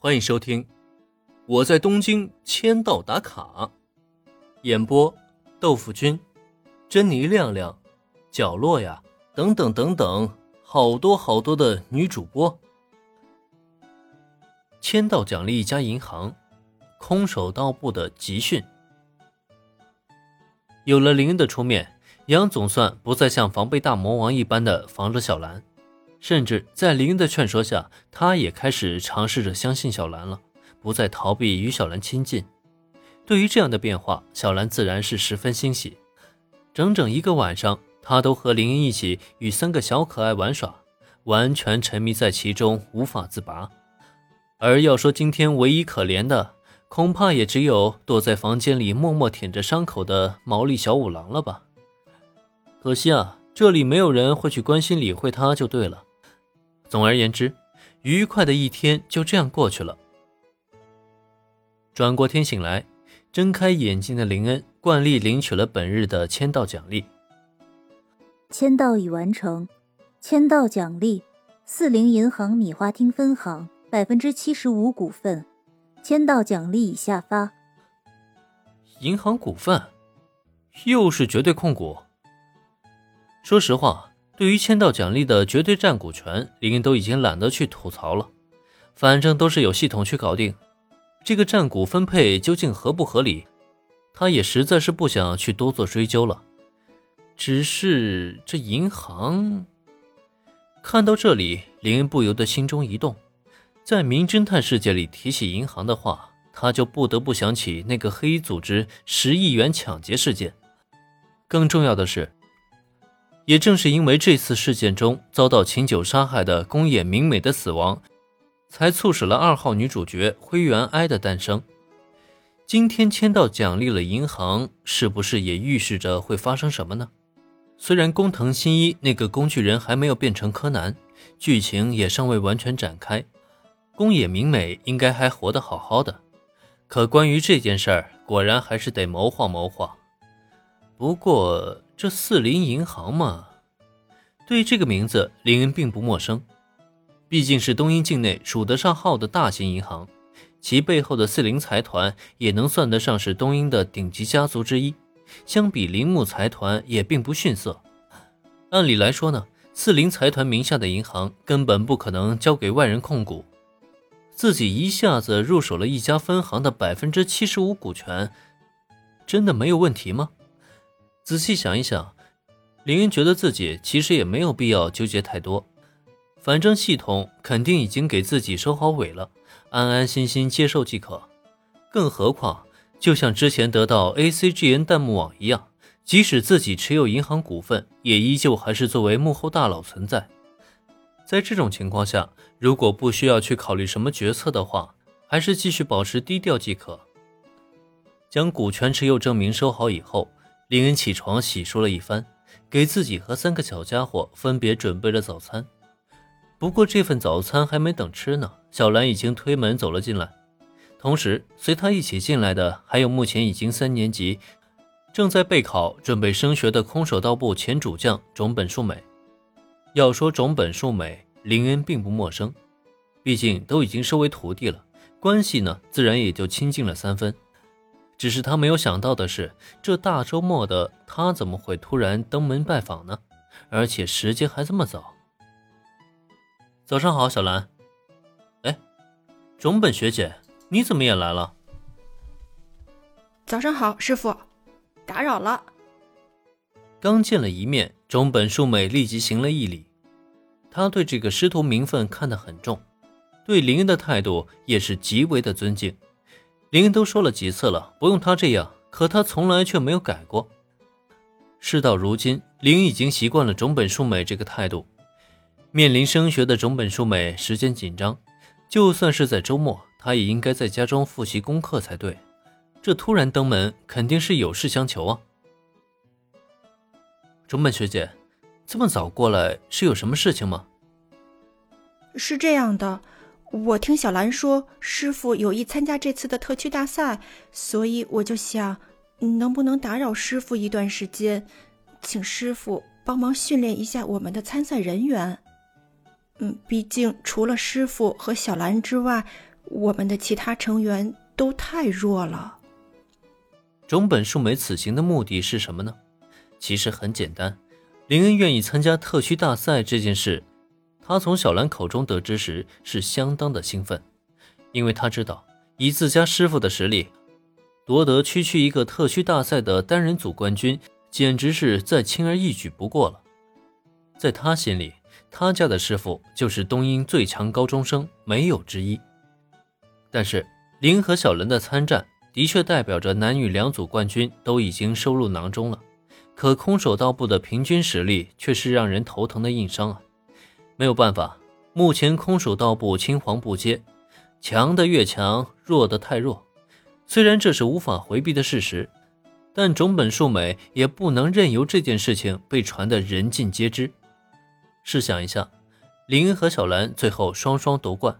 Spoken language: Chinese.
欢迎收听《我在东京签到打卡》，演播：豆腐君、珍妮亮亮、角落呀，等等等等，好多好多的女主播。签到奖励一家银行，空手道部的集训。有了林恩的出面，杨总算不再像防备大魔王一般的防着小兰。甚至在林的劝说下，他也开始尝试着相信小兰了，不再逃避与小兰亲近。对于这样的变化，小兰自然是十分欣喜。整整一个晚上，他都和林一起与三个小可爱玩耍，完全沉迷在其中，无法自拔。而要说今天唯一可怜的，恐怕也只有躲在房间里默默舔着伤口的毛利小五郎了吧。可惜啊，这里没有人会去关心理会他，就对了。总而言之，愉快的一天就这样过去了。转过天醒来，睁开眼睛的林恩惯例领取了本日的签到奖励。签到已完成，签到奖励：四零银行米花町分行百分之七十五股份。签到奖励已下发。银行股份，又是绝对控股。说实话。对于签到奖励的绝对占股权，林恩都已经懒得去吐槽了，反正都是有系统去搞定。这个占股分配究竟合不合理，他也实在是不想去多做追究了。只是这银行，看到这里，林恩不由得心中一动。在名侦探世界里提起银行的话，他就不得不想起那个黑衣组织十亿元抢劫事件。更重要的是。也正是因为这次事件中遭到秦九杀害的宫野明美的死亡，才促使了二号女主角灰原哀的诞生。今天签到奖励了银行，是不是也预示着会发生什么呢？虽然工藤新一那个工具人还没有变成柯南，剧情也尚未完全展开，宫野明美应该还活得好好的。可关于这件事儿，果然还是得谋划谋划。不过。这四零银行嘛，对这个名字林恩并不陌生，毕竟是东英境内数得上号的大型银行，其背后的四零财团也能算得上是东英的顶级家族之一，相比铃木财团也并不逊色。按理来说呢，四零财团名下的银行根本不可能交给外人控股，自己一下子入手了一家分行的百分之七十五股权，真的没有问题吗？仔细想一想，林恩觉得自己其实也没有必要纠结太多，反正系统肯定已经给自己收好尾了，安安心心接受即可。更何况，就像之前得到 ACGN 弹幕网一样，即使自己持有银行股份，也依旧还是作为幕后大佬存在。在这种情况下，如果不需要去考虑什么决策的话，还是继续保持低调即可。将股权持有证明收好以后。林恩起床洗漱了一番，给自己和三个小家伙分别准备了早餐。不过这份早餐还没等吃呢，小兰已经推门走了进来。同时，随她一起进来的还有目前已经三年级、正在备考、准备升学的空手道部前主将种本树美。要说种本树美，林恩并不陌生，毕竟都已经收为徒弟了，关系呢自然也就亲近了三分。只是他没有想到的是，这大周末的他怎么会突然登门拜访呢？而且时间还这么早。早上好，小兰。哎，种本学姐，你怎么也来了？早上好，师傅，打扰了。刚见了一面，种本树美立即行了一礼。他对这个师徒名分看得很重，对林恩的态度也是极为的尊敬。林都说了几次了，不用他这样，可他从来却没有改过。事到如今，林已经习惯了种本树美这个态度。面临升学的种本树美，时间紧张，就算是在周末，他也应该在家中复习功课才对。这突然登门，肯定是有事相求啊！种本学姐，这么早过来是有什么事情吗？是这样的。我听小兰说，师傅有意参加这次的特区大赛，所以我就想，能不能打扰师傅一段时间，请师傅帮忙训练一下我们的参赛人员。嗯，毕竟除了师傅和小兰之外，我们的其他成员都太弱了。中本树美此行的目的是什么呢？其实很简单，林恩愿意参加特区大赛这件事，他从小兰口中得知时是相当的兴奋，因为他知道以自家师傅的实力，夺得区区一个特区大赛的单人组冠军，简直是再轻而易举不过了。在他心里，他家的师傅就是东英最强高中生，没有之一。但是林和小兰的参战，的确代表着男女两组冠军都已经收入囊中了。可空手道部的平均实力却是让人头疼的硬伤啊！没有办法，目前空手道部青黄不接，强的越强，弱的太弱。虽然这是无法回避的事实，但种本树美也不能任由这件事情被传得人尽皆知。试想一下，林和小兰最后双双夺冠，